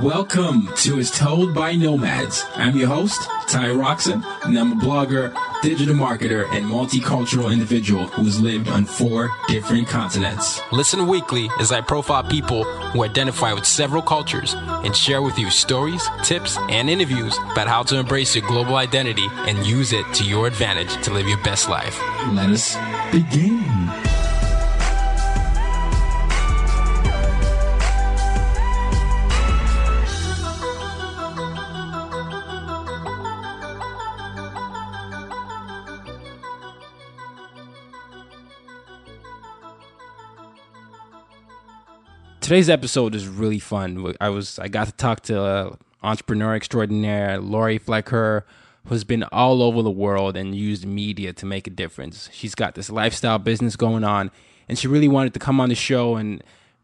Welcome to As Told by Nomads. I'm your host, Tayo Rockson, and I'm a blogger, digital marketer, and multicultural individual who has lived on four different continents. Listen weekly as I profile people who identify with several cultures and share with you stories, tips, and interviews about how to embrace your global identity and use it to your advantage to live your best life. Let us begin. Today's episode is really fun. I was I got to talk to uh, entrepreneur extraordinaire Lori Flecker, who's been all over the world and used media to make a difference. She's got this lifestyle business going on, and she really wanted to come on the show and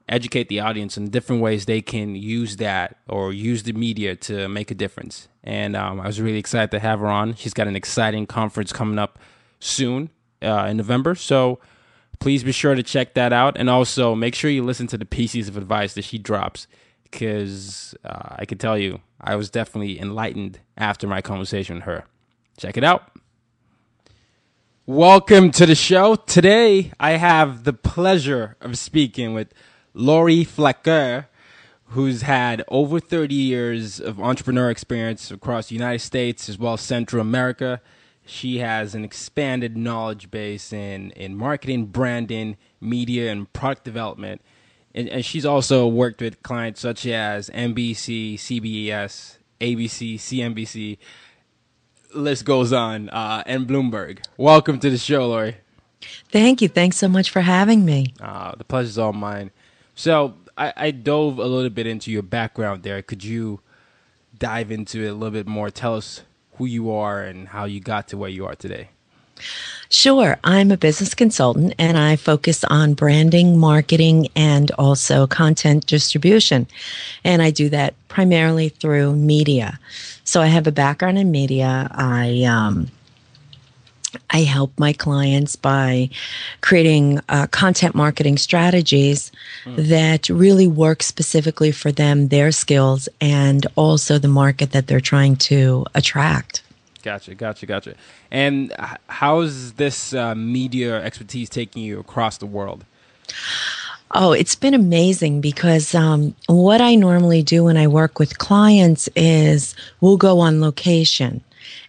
educate the audience in different ways they can use that or use the media to make a difference. And um, I was really excited to have her on. She's got an exciting conference coming up soon uh, in November, so please be sure to check that out. And also make sure you listen to the pieces of advice that she drops because uh, i can tell you i was definitely enlightened after my conversation with her. Check it out. Welcome to the show. Today i have the pleasure of speaking with lori Flecker, who's had over 30 years of entrepreneur experience across the united states as well as central america she has an expanded knowledge base in, in marketing, branding, media, and product development. And, and she's also worked with clients such as NBC, CBS, ABC, CNBC. List goes on, uh, and Bloomberg. Welcome to the show, Lori. Thank you. Thanks so much for having me. Uh, the pleasure's all mine. So I, I dove a little bit into your background there. Could you dive into it a little bit more? Tell us who you are and how you got to where you are today. Sure. I'm a business consultant and I focus on branding, marketing, and also content distribution. And I do that primarily through media. So I have a background in media. I, um, I help my clients by creating uh, content marketing strategies mm. that really work specifically for them, their skills, and also the market that they're trying to attract. Gotcha, gotcha, gotcha. And how's this uh, media expertise taking you across the world? Oh, it's been amazing because um, what I normally do when I work with clients is we'll go on location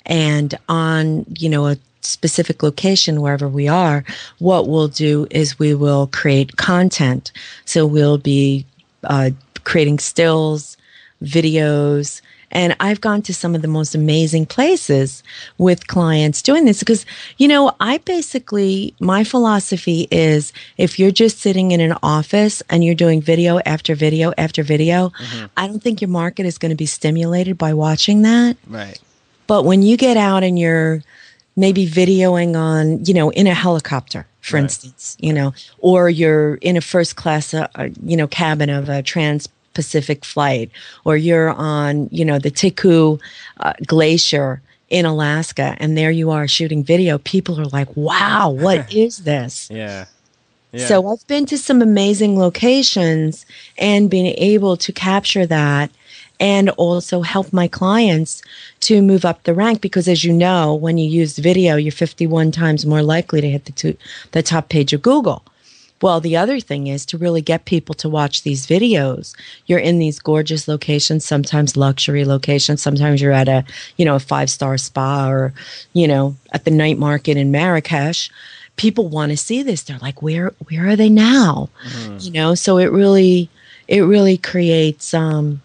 and on you know a specific location wherever we are, what we'll do is we will create content. So we'll be uh, creating stills, videos, and I've gone to some of the most amazing places with clients doing this because, you know, I basically, my philosophy is if you're just sitting in an office and you're doing video after video after video, mm-hmm. I don't think your market is going to be stimulated by watching that. Right. But when you get out and you're maybe videoing on, you know, in a helicopter, for right. instance, you know, or you're in a first class, uh, uh, you know, cabin of a trans Pacific flight, or you're on, you know, the Taku uh, Glacier in Alaska, and there you are shooting video. People are like, "Wow, what is this?" Yeah. Yeah. So I've been to some amazing locations and being able to capture that and also help my clients to move up the rank because as you know when you use video you're 51 times more likely to hit the, two, the top page of google. Well the other thing is to really get people to watch these videos. You're in these gorgeous locations sometimes luxury locations. Sometimes you're at a you know a five star spa or you know at the night market in marrakesh. People want to see this. They're like where where are they now? You know so it really it really creates um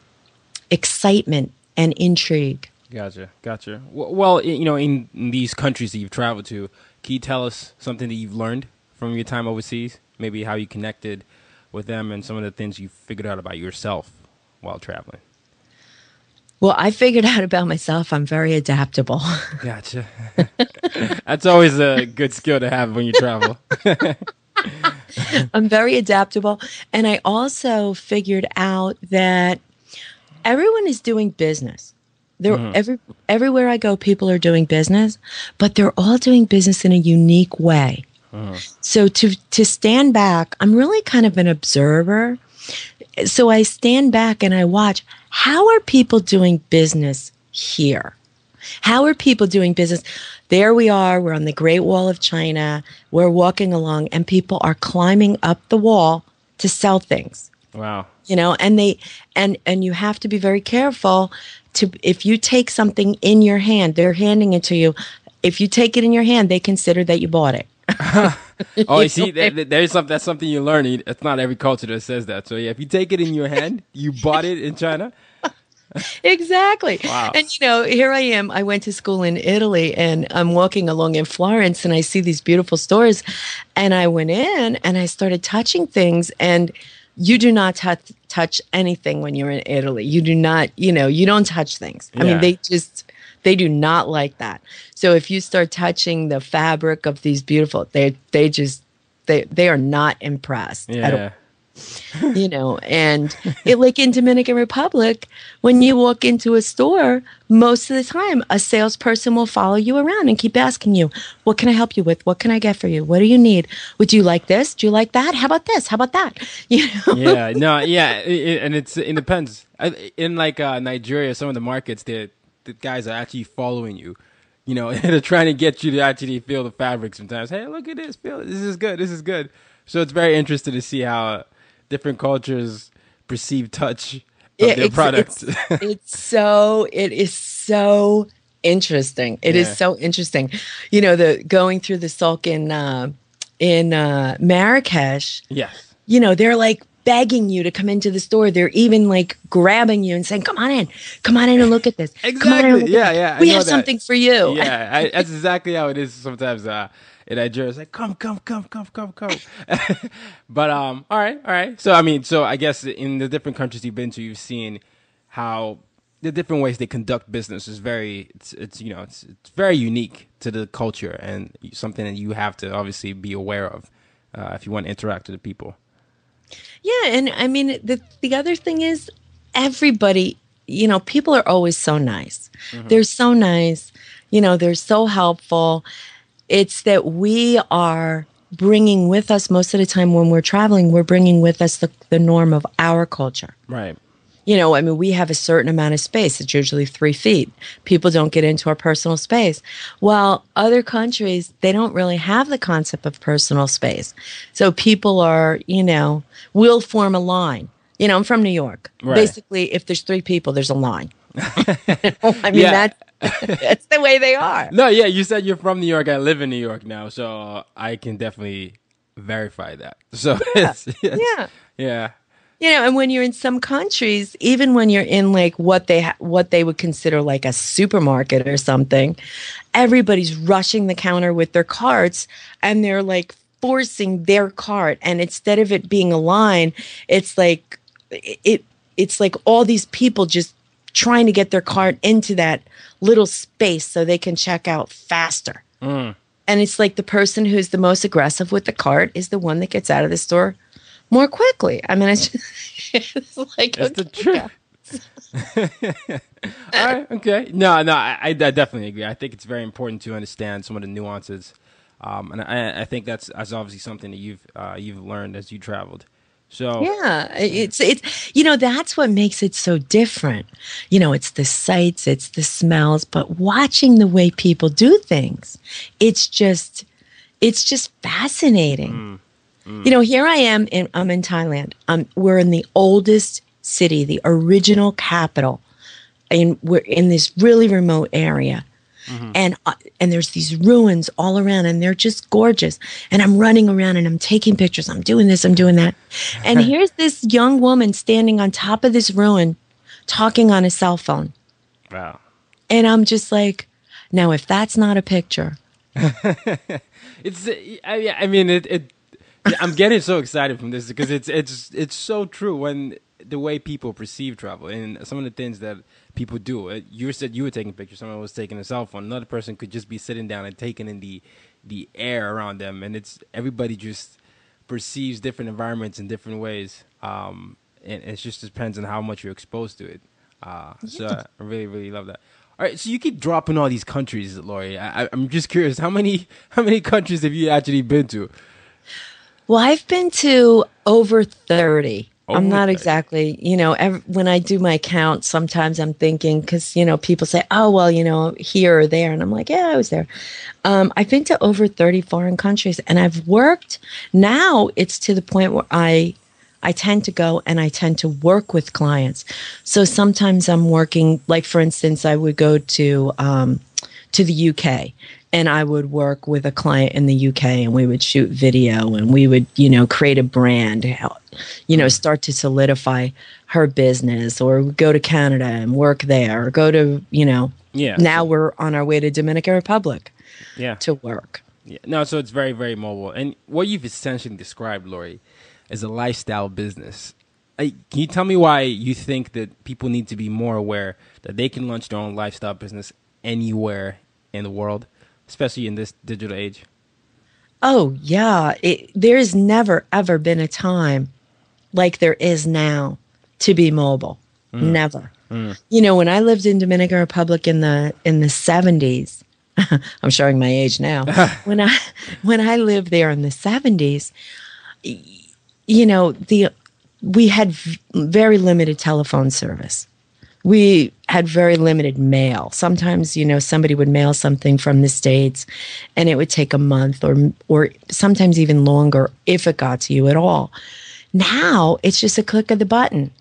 excitement and intrigue. Gotcha, gotcha. Well, you know, in, in these countries that you've traveled to, can you tell us something that you've learned from your time overseas? Maybe how you connected with them and some of the things you figured out about yourself while traveling. Well, I figured out about myself I'm very adaptable. Gotcha. That's always a good skill to have when you travel. I'm very adaptable. And I also figured out that everyone is doing business. They're mm-hmm. every everywhere I go, people are doing business, but they're all doing business in a unique way. Mm-hmm. So to to stand back, I'm really kind of an observer. So I stand back and I watch how are people doing business here? How are people doing business? There we are. We're on the Great Wall of China. We're walking along, and people are climbing up the wall to sell things. wow. You know, and they and and you have to be very careful to if you take something in your hand, they're handing it to you. If you take it in your hand, they consider that you bought it. Oh, you see, there, there- there's some, that's something you learn. It's not every culture that says that. So yeah, if you take it in your hand, you bought it in China. exactly. Wow. And you know, here I am. I went to school in Italy and I'm walking along in Florence and I see these beautiful stores and I went in and I started touching things and you do not touch touch anything when you're in Italy. You do not, you know, you don't touch things. I mean, they just they do not like that. So if you start touching the fabric of these beautiful, they they just they they are not impressed at all Yeah. you know and it like in dominican republic when you walk into a store most of the time a salesperson will follow you around and keep asking you what can i help you with what can i get for you what do you need would you like this do you like that how about this how about that you know yeah, no, yeah, i i- and it's it depends. In like uh, Nigeria, some of the markets, the guys are actually following you. You know, they're trying to get you to actually feel the fabric. Sometimes, hey, look at this, feel it. This is good. This is good. So it's very interesting to see how different cultures perceive touch of their it's- products. It's, it's so it is so interesting. It is Yeah. so interesting. You know, the going through the souk in uh, in uh, Marrakesh. yes. You know, they're like begging you to come into the store. They're even like grabbing you and saying, "Come on in, come on in and look at this. Come on in Exactly. look Yeah, at yeah, this. We have that. something for you." Yeah, I, that's exactly how it is sometimes uh, in Nigeria. It's like, come, come, come, come, come, come. but um, all right, all right. So I mean, so I guess in the different countries you've been to, you've seen how the different ways they conduct business is very, it's, it's you know, it's it's very unique to the culture and something that you have to obviously be aware of uh, if you want to interact with the people. Yeah, and I mean the the other thing is everybody, you know, people are always so nice. They're so nice. You know, they're so helpful. It's that we are bringing with us most of the time when we're traveling, we're bringing with us the, the norm of our culture. Right. You know, I mean, we have a certain amount of space. It's usually three feet. People don't get into our personal space. While other countries, they don't really have the concept of personal space. So people are, you know, will form a line. You know, I'm from New York. Right. Basically, if there's three people, there's a line. I mean, Yeah. that's, that's the way they are. No, yeah, you said you're from New York. I live in New York now, so I can definitely verify that. So it's, it's- Yeah. yeah. you know and when you're in some countries even when you're in like what they ha- what they would consider like a supermarket or something everybody's rushing the counter with their carts and they're like forcing their cart and instead of it being a line it's like it it's like all these people just trying to get their cart into that little space so they can check out faster and it's like the person who's the most aggressive with the cart is the one that gets out of the store more quickly. I mean, it's, just, it's like It's the okay, truth. All right. Okay. No, no, I, I definitely agree. I think it's very important to understand some of the nuances Um, and I, I think that's that's obviously something that you've uh, you've learned as you traveled. So yeah, it's it's you know that's what makes it so different. You know, it's the sights, it's the smells, but watching the way people do things, it's just it's just fascinating. Mm, mm. You know, here I am in I'm in Thailand. Um, we're in the oldest city, the original capital, and we're in this really remote area. Mm-hmm. And uh, and there's these ruins all around, and they're just gorgeous. And I'm running around and I'm taking pictures. I'm doing this. I'm doing that. And here's this young woman standing on top of this ruin, talking on a cell phone. Wow. And I'm just like, now if that's not a picture, it's. I, I mean, it, it I'm getting so excited from this because it's it's it's so true when the way people perceive travel and some of the things that people do. Uh, you said you were taking pictures. Someone was taking a cell phone. Another person could just be sitting down and taking in the the air around them, and it's everybody just perceives different environments in different ways. Um, and it just depends on how much you're exposed to it. Uh, so I really, really love that. All right, so you keep dropping all these countries, Lori. I, I'm just curious, how many how many countries have you actually been to? Well, I've been to over thirty. Oh, I'm not exactly, you know, every, when I do my count, sometimes I'm thinking, because, you know, people say, oh, well, you know, here or there. And I'm like, yeah, I was there. Um, I've been to over 30 foreign countries and I've worked. Now it's to the point where I, I tend to go and I tend to work with clients. So sometimes I'm working, like, for instance, I would go to, um, to the UK and I would work with a client in the UK and we would shoot video and we would, you know, create a brand, you know, start to solidify her business or go to Canada and work there or go to, you know, yeah. Now we're on our way to Dominican Republic. Yeah. To work. Yeah. No, so it's very, very mobile. And what you've essentially described, Lori, is a lifestyle business. can you tell me why you think that people need to be more aware that they can launch their own lifestyle business anywhere in the world? especially in this digital age? Oh, yeah. It, there's never, ever been a time like there is now to be mobile. Mm. Never. Mm. You know, when I lived in Dominican Republic in the in the 70s, I'm showing my age now. when I when I lived there in the 70s, you know, the we had v- very limited telephone service we had very limited mail. Sometimes, you know, somebody would mail something from the states and it would take a month or or sometimes even longer if it got to you at all. Now, it's just a click of the button.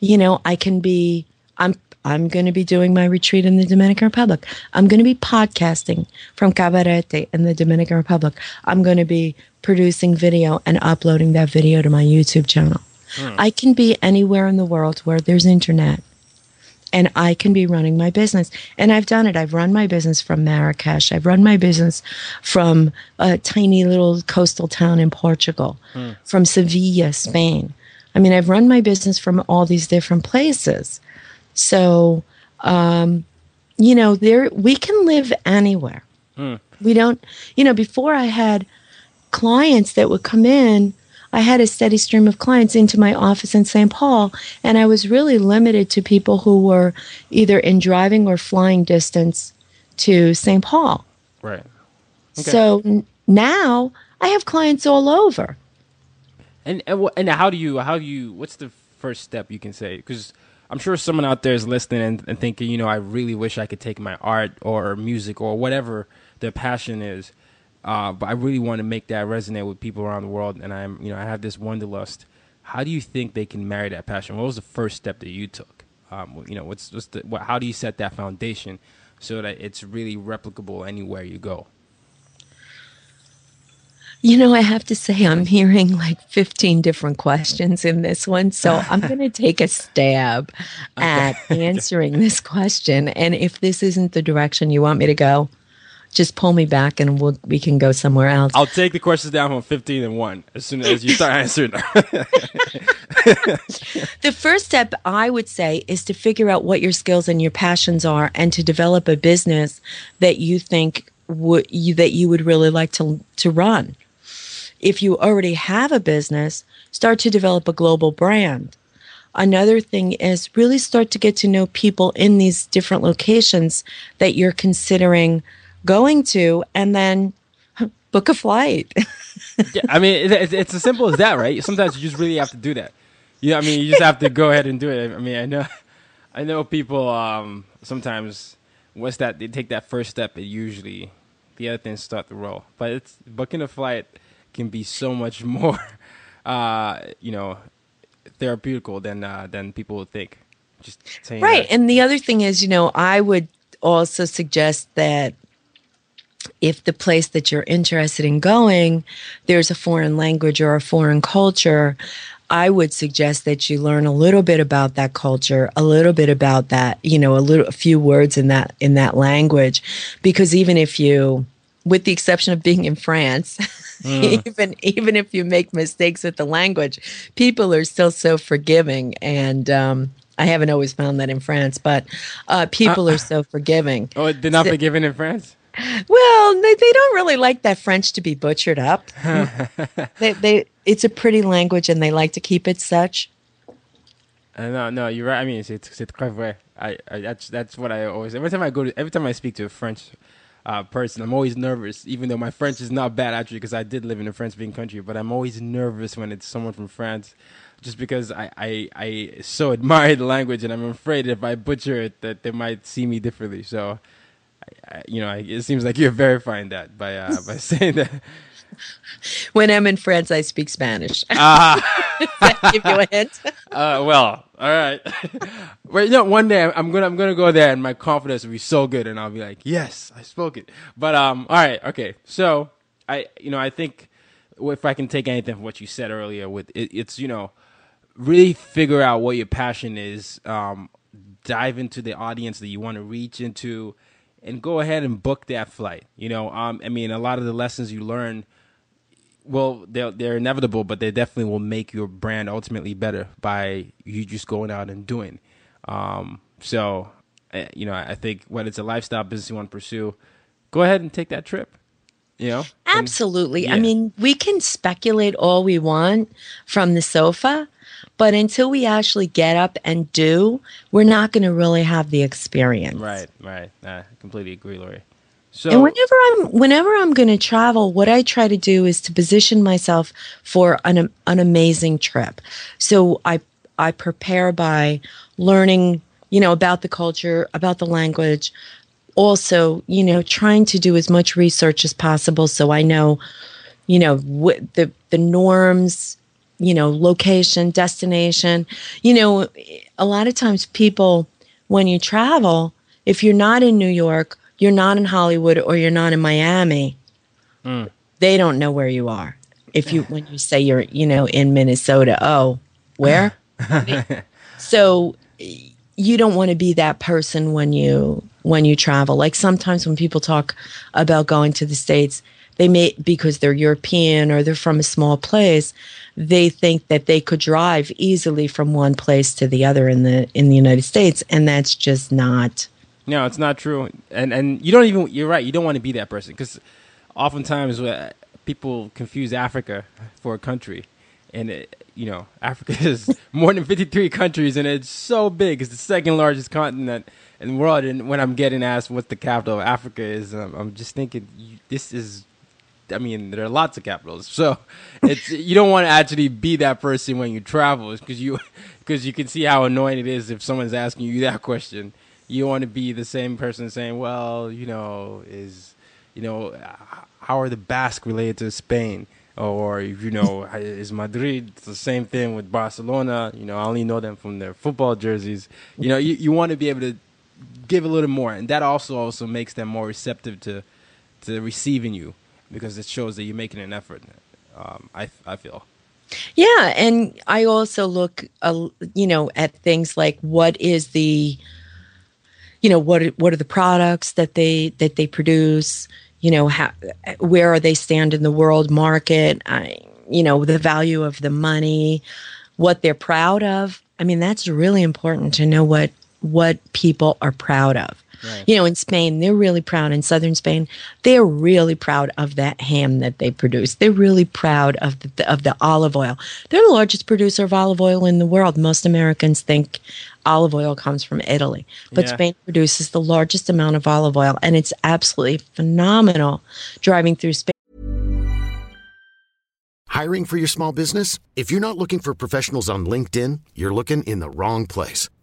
You know, I can be I'm I'm going to be doing my retreat in the Dominican Republic. I'm going to be podcasting from Cabarete in the Dominican Republic. I'm going to be producing video and uploading that video to my YouTube channel. Hmm. I can be anywhere in the world where there's internet and I can be running my business. And I've done it. I've run my business from Marrakesh. I've run my business from a tiny little coastal town in Portugal, mm. from Sevilla, Spain. I mean, I've run my business from all these different places. So, um, you know, there we can live anywhere. Mm. We don't, you know, before I had clients that would come in I had a steady stream of clients into my office in St. Paul, and I was really limited to people who were either in driving or flying distance to St. Paul. Right. Okay. So n- now I have clients all over. And and, and how do you how do you what's the first step you can say because I'm sure someone out there is listening and, and, thinking, you know, I really wish I could take my art or music or whatever their passion is uh, but I really want to make that resonate with people around the world, and I'm, you know, I have this wanderlust. How do you think they can marry that passion? What was the first step that you took? Um, you know, what's, what's the, what, how do you set that foundation so that it's really replicable anywhere you go? You know, I have to say, I'm hearing like 15 different questions in this one. So I'm going to take a stab at answering this question. And if this isn't the direction you want me to go, just pull me back and we'll, we can go somewhere else. I'll take the questions down from 15 and 1 as soon as you start answering the first step I would say is to figure out what your skills and your passions are and to develop a business that you think would you, that you would really like to to run. If you already have a business, start to develop a global brand. Another thing is really start to get to know people in these different locations that you're considering going to and then book a flight. yeah, I mean, it, it's as simple as that, right? Sometimes you just really have to do that. Yeah, I mean, you just have to go ahead and do it. I mean, I know, I know people. Um, sometimes once that they take that first step, it usually the other things start to roll. But it's booking a flight can be so much more, uh, you know, therapeutical than uh, than people would think. Just right. That. And the other thing is, you know, I would also suggest that if the place that you're interested in going, there's a foreign language or a foreign culture, I would suggest that you learn a little bit about that culture, a little bit about that, you know, a little a few words in that in that language because even if you with the exception of being in France, mm. even even if you make mistakes with the language, people are still so forgiving and um, I haven't always found that in France, but uh, people uh, are so forgiving. Oh, they're not so, forgiven in France. Well, they, they don't really like that French to be butchered up. they, they, it's a pretty language, and they like to keep it such. Uh, no, no, you're right. I mean, c'est c'est très vrai. I, I that's that's what I always. Every time I go to, every time I speak to a French uh, person, I'm always nervous. Even though my French is not bad actually, because I did live in a French-speaking country, but I'm always nervous when it's someone from France, just because I, I I so admire the language, and I'm afraid if I butcher it, that they might see me differently. So you know, it seems like you're verifying that by uh, by saying that. When I'm in France, I speak Spanish. Ah, give you a hint. uh, well, all right. Wait, no. One day I'm gonna I'm gonna go there, and my confidence will be so good, and I'll be like, yes, I spoke it. But um, all right, okay. So I, you know, I think if I can take anything from what you said earlier, with it, it's you know, really figure out what your passion is. Um, dive into the audience that you want to reach into and go ahead and book that flight. You know, um, I mean, a lot of the lessons you learn, well, they're they're inevitable, but they definitely will make your brand ultimately better by you just going out and doing. Um, so, eh, you know, I think whether it's a lifestyle business you want to pursue, go ahead and take that trip. You know, absolutely. And, yeah. I mean, we can speculate all we want from the sofa, but until we actually get up and do, we're not going to really have the experience. Right, right. I completely agree, Lori. So, and whenever I'm whenever I'm going to travel, what I try to do is to position myself for an an amazing trip. So I I prepare by learning, you know, about the culture, about the language, also, you know, trying to do as much research as possible so I know, you know, what the the norms you know, location, destination. You know, a lot of times people, when you travel, if you're not in New York, you're not in Hollywood, or you're not in Miami, mm. they don't know where you are. If you, when you say you're, you know, in Minnesota, oh, where? so you don't want to be that person when you when you travel. Like sometimes when people talk about going to the states, they may because they're European or they're from a small place, they think that they could drive easily from one place to the other in the in the United States, and that's just not. No, it's not true, and and you don't even. You're right. You don't want to be that person because oftentimes uh, people confuse Africa for a country, and it, you know Africa is more than 53 countries, and it's so big. It's the second largest continent in the world. And when I'm getting asked what the capital of Africa is, um, I'm just thinking this is I mean, there are lots of capitals, so it's you don't want to actually be that person when you travel, because you because you can see how annoying it is if someone's asking you that question. You want to be the same person saying, "Well, you know, is you know, how are the Basque related to Spain?" Or you know, is Madrid the same thing with Barcelona? You know, I only know them from their football jerseys. You know, you, you want to be able to give a little more, and that also also makes them more receptive to to receiving you because it shows that you're making an effort. Um, I I feel. Yeah, and I also look, uh, you know, at things like what is the, you know, what what are the products that they that they produce? You know, how where are they stand in the world market? I, you know, the value of the money, what they're proud of. I mean, that's really important to know what what people are proud of. Right. You know, in Spain, they're really proud. In southern Spain, they're really proud of that ham that they produce. They're really proud of the of the olive oil. They're the largest producer of olive oil in the world. Most Americans think olive oil comes from Italy, but yeah. Spain produces the largest amount of olive oil, and it's absolutely phenomenal driving through Spain. Hiring for your small business? If you're not looking for professionals on LinkedIn, you're looking in the wrong place.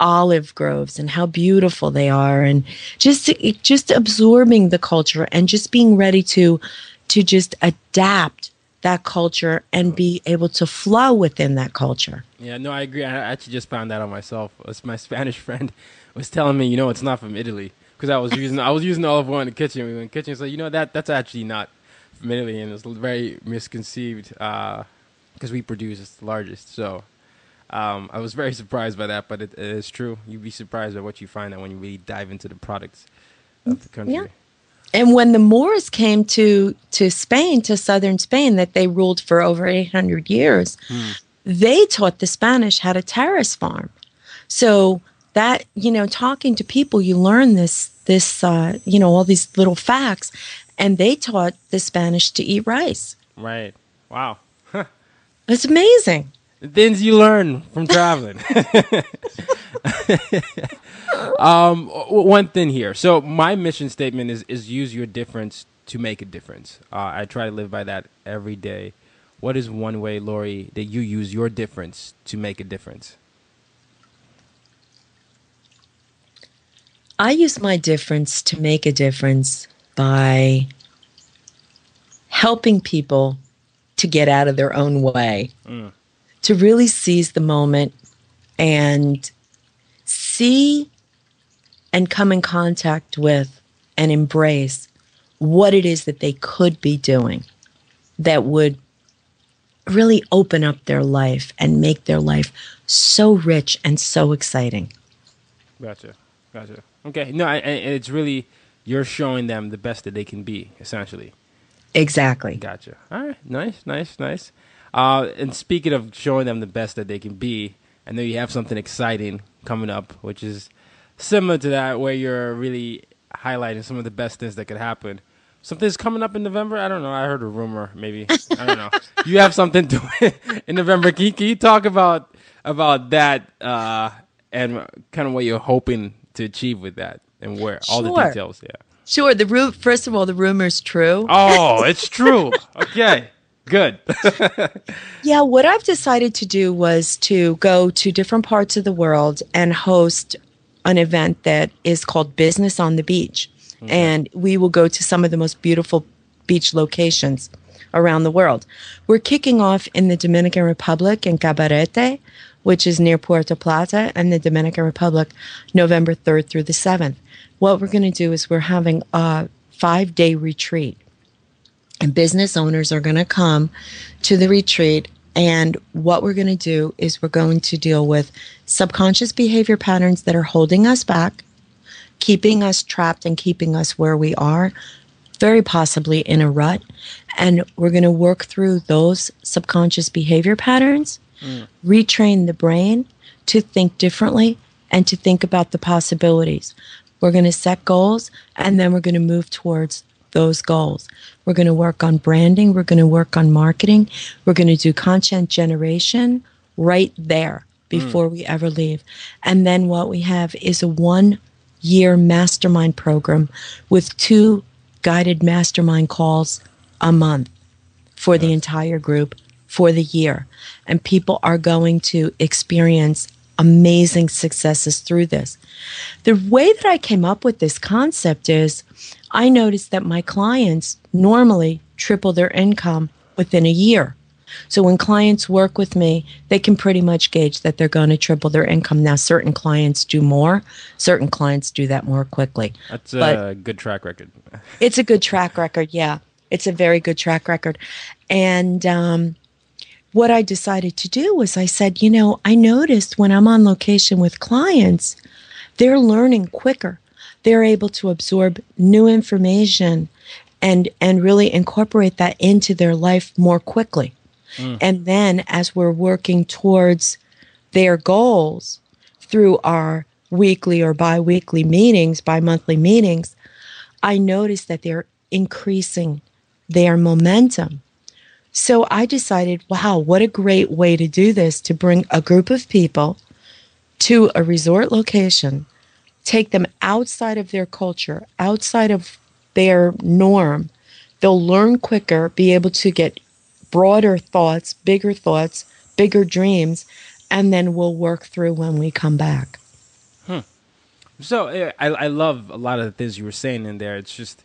olive groves and how beautiful they are and just just absorbing the culture and just being ready to to just adapt that culture and be able to flow within that culture. Yeah, no, I agree. I actually just found that on myself. My Spanish friend was telling me, you know, it's not from Italy because I was using I was using olive oil in the kitchen. We were in the kitchen, so you know that that's actually not from Italy, and it's very misconceived because uh, we produce it's the largest. So um, I was very surprised by that, but it, it is true. You'd be surprised by what you find out when you really dive into the products of the country. Yeah. And when the Moors came to to Spain, to southern Spain, that they ruled for over 800 years, hmm. they taught the Spanish how to terrace farm. So that you know, talking to people, you learn this this uh, you know all these little facts, and they taught the Spanish to eat rice. Right. Wow. it's amazing. The things you learn from traveling. um, one thing here. So my mission statement is is use your difference to make a difference. Uh, I try to live by that every day. What is one way, Lori, that you use your difference to make a difference? I use my difference to make a difference by helping people to get out of their own way. Mm to really seize the moment and see and come in contact with and embrace what it is that they could be doing that would really open up their life and make their life so rich and so exciting. Gotcha. Gotcha. Okay. No, I, it's really, you're showing them the best that they can be, essentially. Exactly. Gotcha. All right. Nice, nice, nice. Uh, and speaking of showing them the best that they can be, I know you have something exciting coming up, which is similar to that, where you're really highlighting some of the best things that could happen. Something's coming up in November. I don't know. I heard a rumor. Maybe I don't know. you have something to in November. Can you, can you, talk about about that uh, and kind of what you're hoping to achieve with that and where all the details? Yeah. Sure. The ru- first of all, the rumor's true. Oh, it's true. okay. Good. yeah, what I've decided to do was to go to different parts of the world and host an event that is called Business on the Beach. And we will go to some of the most beautiful beach locations around the world. We're kicking off in the Dominican Republic in Cabarete, which is near Puerto Plata, and the Dominican Republic, November 3rd through the 7th. What we're going to do is we're having a five day retreat business owners are going to come to the retreat. And what we're going to do is we're going to deal with subconscious behavior patterns that are holding us back, keeping us trapped and keeping us where we are, very possibly in a rut. And we're going to work through those subconscious behavior patterns, mm. retrain the brain to think differently and to think about the possibilities. We're going to set goals and then we're going to move towards those goals. We're going to work on branding. We're going to work on marketing. We're going to do content generation right there before mm. we ever leave. And then what we have is a one year mastermind program with two guided mastermind calls a month for yes. the entire group for the year. And people are going to experience amazing successes through this. The way that I came up with this concept is I noticed that my clients normally triple their income within a year. So when clients work with me, they can pretty much gauge that they're going to triple their income. Now, certain clients do more, certain clients do that more quickly. That's a good track record. it's a good track record, yeah. It's a very good track record. And um, what I decided to do was I said, you know, I noticed when I'm on location with clients, they're learning quicker. They're able to absorb new information and and really incorporate that into their life more quickly. Mm. And then as we're working towards their goals through our weekly or bi-weekly meetings, bi-monthly meetings, I notice that they're increasing their momentum. So I decided, wow, what a great way to do this to bring a group of people to a resort location, take them outside of their culture, outside of their norm. They'll learn quicker, be able to get broader thoughts, bigger thoughts, bigger dreams, and then we'll work through when we come back. Hmm. So I, I love a lot of the things you were saying in there. It's just,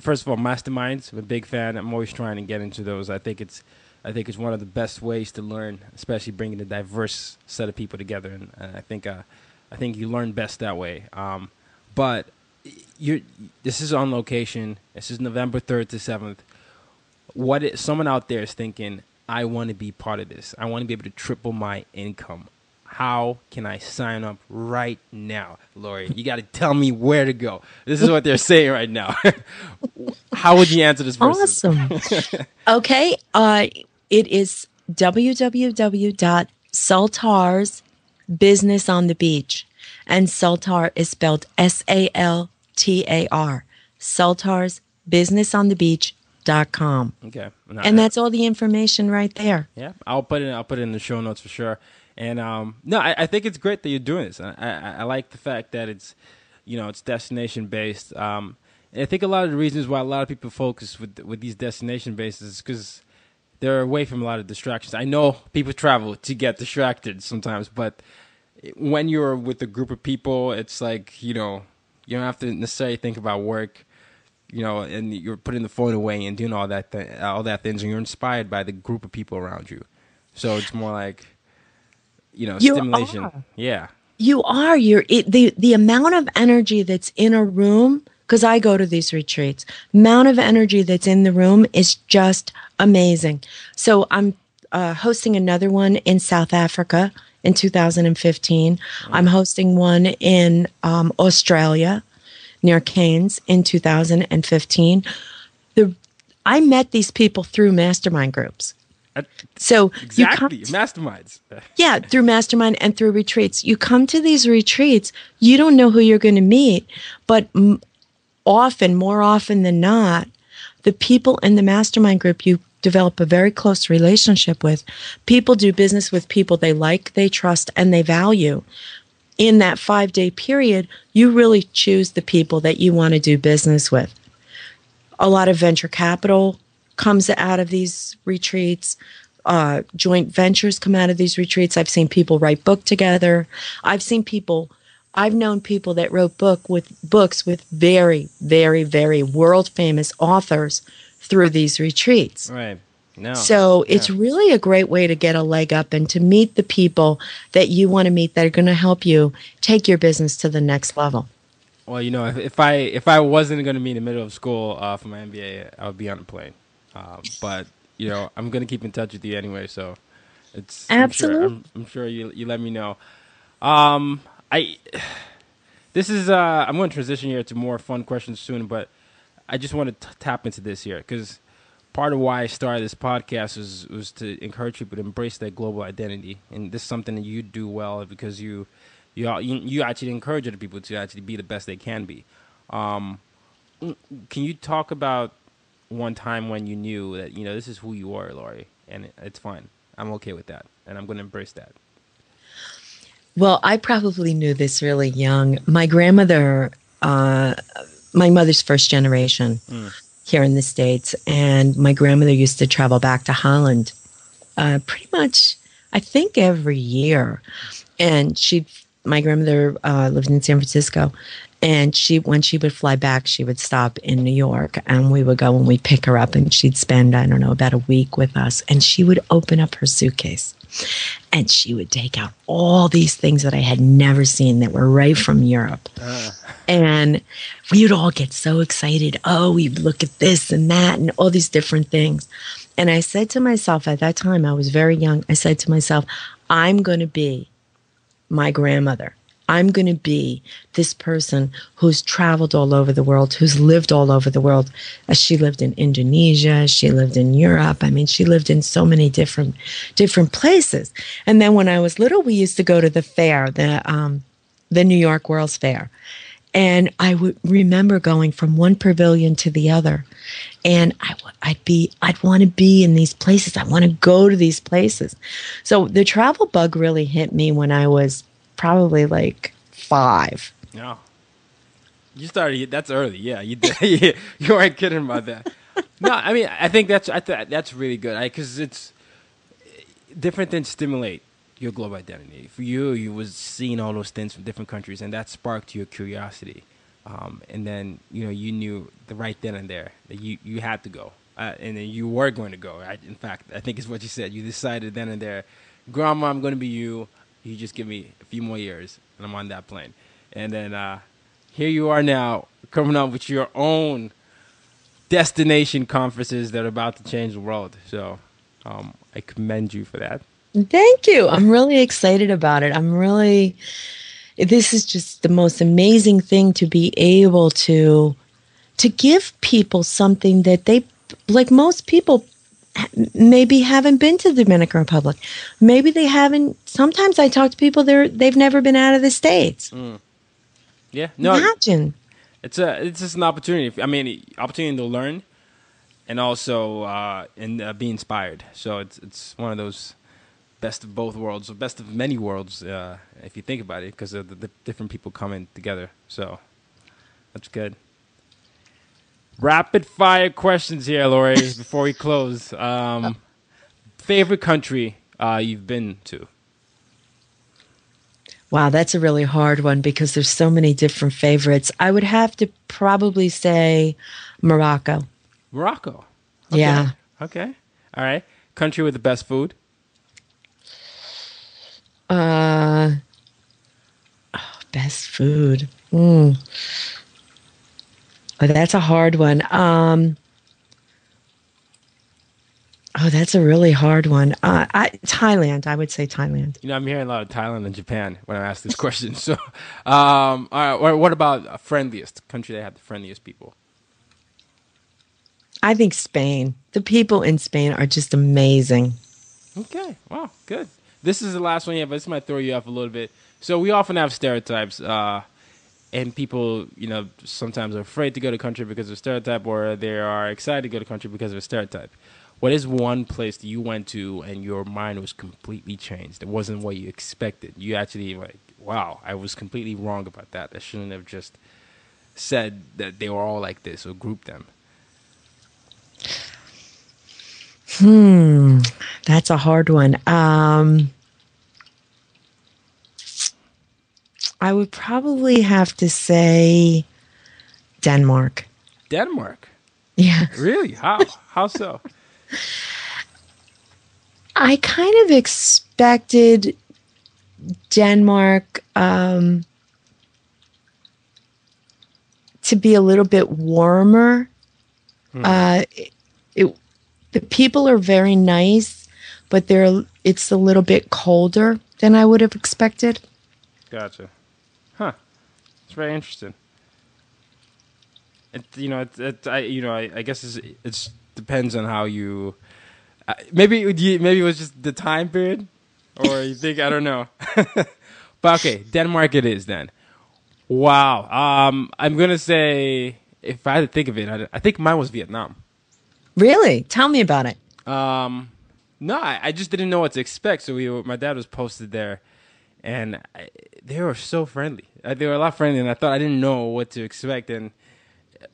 first of all, masterminds. I'm a big fan. I'm always trying to get into those. I think it's, I think it's one of the best ways to learn, especially bringing a diverse set of people together. And, and I think, uh, I think you learn best that way. Um, but you, this is on location. This is November third to seventh what it, someone out there is thinking, I want to be part of this. I want to be able to triple my income. How can I sign up right now, Lori? You got to tell me where to go. This is what they're saying right now. How would you answer this person? Awesome. okay. Uh, it is www.saltars business on the beach. And Saltar is spelled S A L T A R. Saltars business on the beach dot com. Okay, and that's all the information right there. Yeah, I'll put it. I'll put it in the show notes for sure. And um, no, I, I, think it's great that you're doing this. I, I, I, like the fact that it's, you know, it's destination based. Um, I think a lot of the reasons why a lot of people focus with with these destination bases is because they're away from a lot of distractions. I know people travel to get distracted sometimes, but when you're with a group of people, it's like you know you don't have to necessarily think about work you know, and you're putting the phone away and doing all that, th- all that things, and you're inspired by the group of people around you. So it's more like, you know, you stimulation. Are. Yeah, you are. You're it, the the amount of energy that's in a room. Because I go to these retreats, amount of energy that's in the room is just amazing. So I'm uh, hosting another one in South Africa in 2015. I'm hosting one in um, Australia near Cairns in 2015. The I met these people through mastermind groups. So exactly you come, masterminds. yeah, through mastermind and through retreats. You come to these retreats, you don't know who you're going to meet, but m- often, more often than not, the people in the mastermind group you develop a very close relationship with. People do business with people they like, they trust, and they value in that five day period, you really choose the people that you want to do business with. A lot of venture capital comes out of these retreats. Uh, joint ventures come out of these retreats. I've seen people write book together. I've seen people. I've known people that wrote book with books with very, very, very world famous authors through these retreats. Right. No. So yeah. it's really a great way to get a leg up and to meet the people that you want to meet that are going to help you take your business to the next level. Well, you know, if, if I if I wasn't going to be in the middle of school uh, for my MBA, I would be on a plane. Um, but you know, I'm going to keep in touch with you anyway. So it's absolutely. I'm sure, I'm, I'm sure you you let me know. Um, I this is uh, I'm going to transition here to more fun questions soon, but I just want to tap into this here because part of why I started this podcast was was to encourage people to embrace their global identity, and this is something that you do well because you you you actually encourage other people to actually be the best they can be. Um, can you talk about one time when you knew that you know this is who you are, Lori, and it's fine. I'm okay with that, and I'm going to embrace that. Well, I probably knew this really young. My grandmother, uh, my mother's first generation. Mm here in the States. And my grandmother used to travel back to Holland uh, pretty much, I think, every year. And she'd my grandmother uh, lived in San Francisco, and she when she would fly back, she would stop in New York, and we would go and we'd pick her up, and she'd spend I don't know about a week with us, and she would open up her suitcase, and she would take out all these things that I had never seen that were right from Europe, ah. and we would all get so excited. Oh, we look at this and that, and all these different things. And I said to myself at that time, I was very young. I said to myself, I'm going to be my grandmother. I'm going to be this person who's traveled all over the world, who's lived all over the world. As she lived in Indonesia, she lived in Europe. I mean, she lived in so many different different places. And then when I was little, we used to go to the fair, the um, the New York World's Fair, and I would remember going from one pavilion to the other, and I, would be, I'd want to be in these places. I want to go to these places. So the travel bug really hit me when I was probably like five. No, you started. That's early. Yeah, you you weren't kidding about that. No, I mean, I think that's I th- that's really good because it's different than stimulate your global identity. For you, you was seeing all those things from different countries, and that sparked your curiosity. Um, and then you know you knew the right then and there that you you had to go, uh, and then you were going to go. I, in fact, I think it's what you said. You decided then and there, Grandma, I'm going to be you. You just give me a few more years, and I'm on that plane. And then uh, here you are now, coming up with your own destination conferences that are about to change the world. So um, I commend you for that. Thank you. I'm really excited about it. I'm really, this is just the most amazing thing to be able to, to give people something that they, like most people maybe haven't been to the Dominican Republic. Maybe they haven't. Sometimes I talk to people they're they've never been out of the states. Mm. Yeah, no. Imagine. It's a it's just an opportunity. I mean, opportunity to learn, and also uh, and uh, be inspired. So it's it's one of those best of both worlds, or best of many worlds, uh, if you think about it, because of the, the, different people coming together. So that's good. Rapid fire questions here, Lori, before we close. Um, favorite country uh, you've been to? Wow, that's a really hard one because there's so many different favorites. I would have to probably say Morocco. Morocco. Okay. Yeah. Okay. All right. Country with the best food? Uh, oh, best food. Mm. Oh, that's a hard one. Um, oh, that's a really hard one. Uh, I, Thailand, I would say Thailand. You know, I'm hearing a lot of Thailand and Japan when I ask this question. So, um, all right, what about friendliest country that have the friendliest people? I think Spain. The people in Spain are just amazing. Okay. Wow. Good. This is the last one yet, but this might throw you off a little bit. So we often have stereotypes, uh, and people, you know, sometimes are afraid to go to country because of stereotype, or they are excited to go to country because of a stereotype. What is one place that you went to and your mind was completely changed? It wasn't what you expected. You actually like, wow, I was completely wrong about that. I shouldn't have just said that they were all like this or grouped them. Hmm, that's a hard one. Um, I would probably have to say Denmark. Denmark. Yeah. Really? How? How so? I kind of expected Denmark um, to be a little bit warmer. Hmm. Uh, it, it, the people are very nice, but they're it's a little bit colder than I would have expected. Gotcha. It's very interesting. It you know it, it I you know I, I guess it's it's depends on how you uh, maybe maybe it was just the time period or you think I don't know. but okay, Denmark it is then. Wow. Um I'm to say if I had to think of it I, I think mine was Vietnam. Really? Tell me about it. Um, no, I, I, just didn't know what to expect. So we, were, my dad was posted there, and I, they were so friendly. Uh, they were a lot friendly, and I thought I didn't know what to expect. And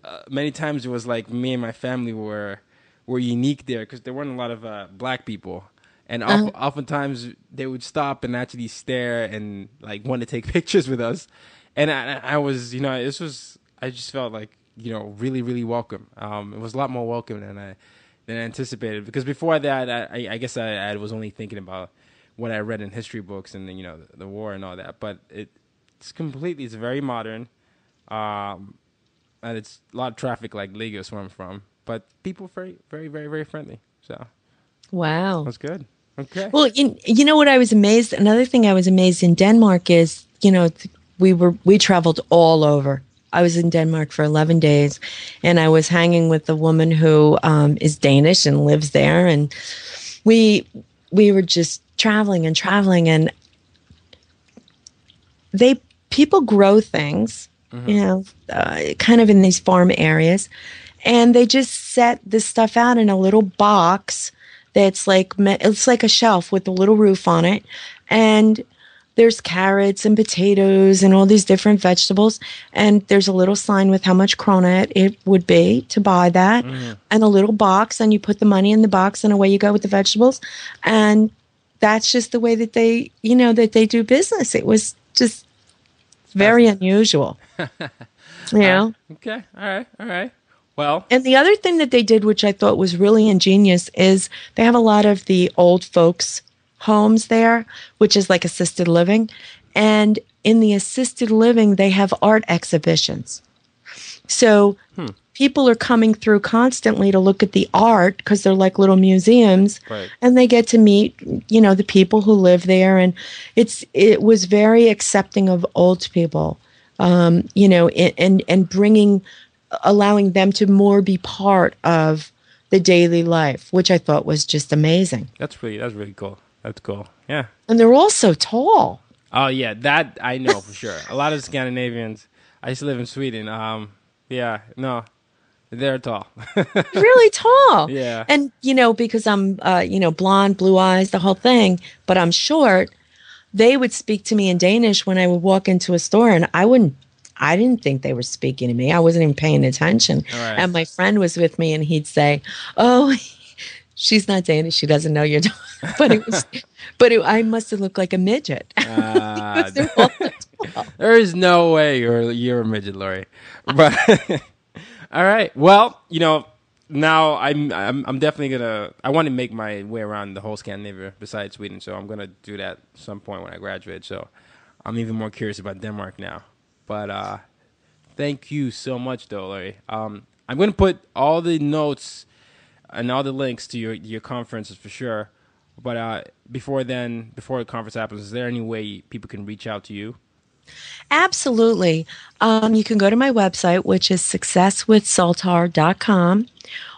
uh, many times it was like me and my family were were unique there because there weren't a lot of uh, black people, and uh-huh. oftentimes they would stop and actually stare and like want to take pictures with us. And I, I was, you know, this was I just felt like you know really really welcome. Um, it was a lot more welcome than I than I anticipated because before that I, I guess I, I was only thinking about what I read in history books and you know the, the war and all that. But it, it's completely it's very modern, um, and it's a lot of traffic like Lagos where I'm from. But people very very very very friendly. So wow, that's good. Okay. Well, you, you know what I was amazed. Another thing I was amazed in Denmark is you know we were we traveled all over I was in Denmark for 11 days and I was hanging with a woman who um, is Danish and lives there. And we, we were just traveling and traveling and they, people grow things, mm-hmm. you know, uh, kind of in these farm areas. And they just set this stuff out in a little box that's like, it's like a shelf with a little roof on it. And there's carrots and potatoes and all these different vegetables. And there's a little sign with how much krona it would be to buy that mm. and a little box. And you put the money in the box and away you go with the vegetables. And that's just the way that they, you know, that they do business. It was just very unusual. yeah. Uh, okay. All right. All right. Well, and the other thing that they did, which I thought was really ingenious, is they have a lot of the old folks homes there, which is like assisted living. And in the assisted living, they have art exhibitions. So hmm. people are coming through constantly to look at the art because they're like little museums right. and they get to meet, you know, the people who live there. And it's, it was very accepting of old people, um, you know, and, and bringing, allowing them to more be part of the daily life, which I thought was just amazing. That's really, that's really cool. That's cool. Yeah. And they're all so tall. Oh yeah, that I know for sure. A lot of Scandinavians. I used to live in Sweden. Um, yeah, no, they're tall. really tall. Yeah. And you know, because I'm, uh, you know, blonde, blue eyes, the whole thing, but I'm short. They would speak to me in Danish when I would walk into a store, and I wouldn't. I didn't think they were speaking to me. I wasn't even paying attention. Right. And my friend was with me, and he'd say, "Oh, she's not Danish. She doesn't know you're but it was, but it, I must have looked like a midget. Uh, there is no way you're you're a midget, Lori. But all right, well, you know, now I'm I'm I'm definitely gonna I want to make my way around the whole Scandinavia besides Sweden, so I'm gonna do that some point when I graduate. So I'm even more curious about Denmark now. But uh, thank you so much, though, Larry. Um, I'm gonna put all the notes and all the links to your your conferences for sure. But uh, before then, before the conference happens, is there any way people can reach out to you? Absolutely. Um, you can go to my website, which is successwithsaltar.com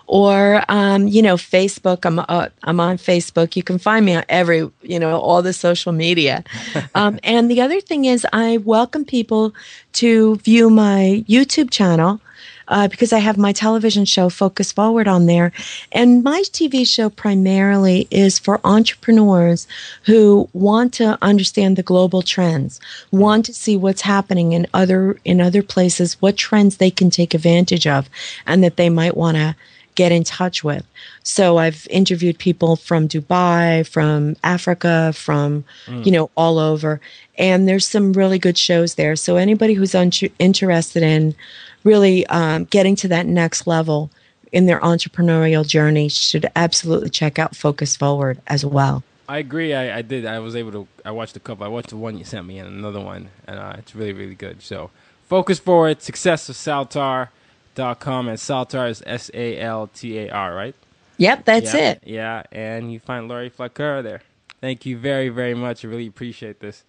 or um, you know facebook i'm uh, i'm on facebook you can find me on every you know all the social media um, and the other thing is i welcome people to view my youtube channel uh, because I have my television show Focus Forward on there. And my TV show primarily is for entrepreneurs who want to understand the global trends, want to see what's happening in other in other places, what trends they can take advantage of, and that they might want to get in touch with. So I've interviewed people from Dubai, from Africa, from mm. you know all over, and there's some really good shows there. So anybody who's un- interested in really um, getting to that next level in their entrepreneurial journey should absolutely check out Focus Forward as well. I agree. I, I did. I was able to. I watched a couple. I watched the one you sent me and another one, and uh, it's really, really good. So, Focus Forward, Success of Saltar.com, and Saltar is S A L T A R, right? Yep, that's yeah, it. Yeah, and you find Laurie Flacker there. Thank you very, very much. I really appreciate this.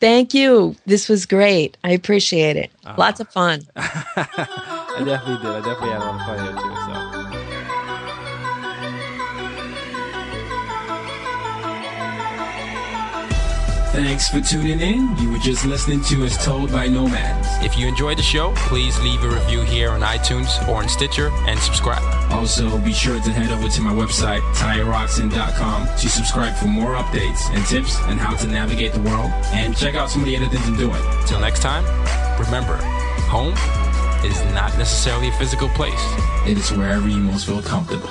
Thank you. This was great. I appreciate it. Uh, Lots of fun. I definitely did. I definitely had a lot of fun here too. Thanks for tuning in. You were just listening to As Told by Nomads. If you enjoyed the show, please leave a review here on iTunes or on Stitcher and subscribe. Also, be sure to head over to my website, tayorockson.com, to subscribe for more updates and tips on how to navigate the world and check out some of the other things I'm doing. Till next time, remember, home is not necessarily a physical place. It is wherever you most feel comfortable.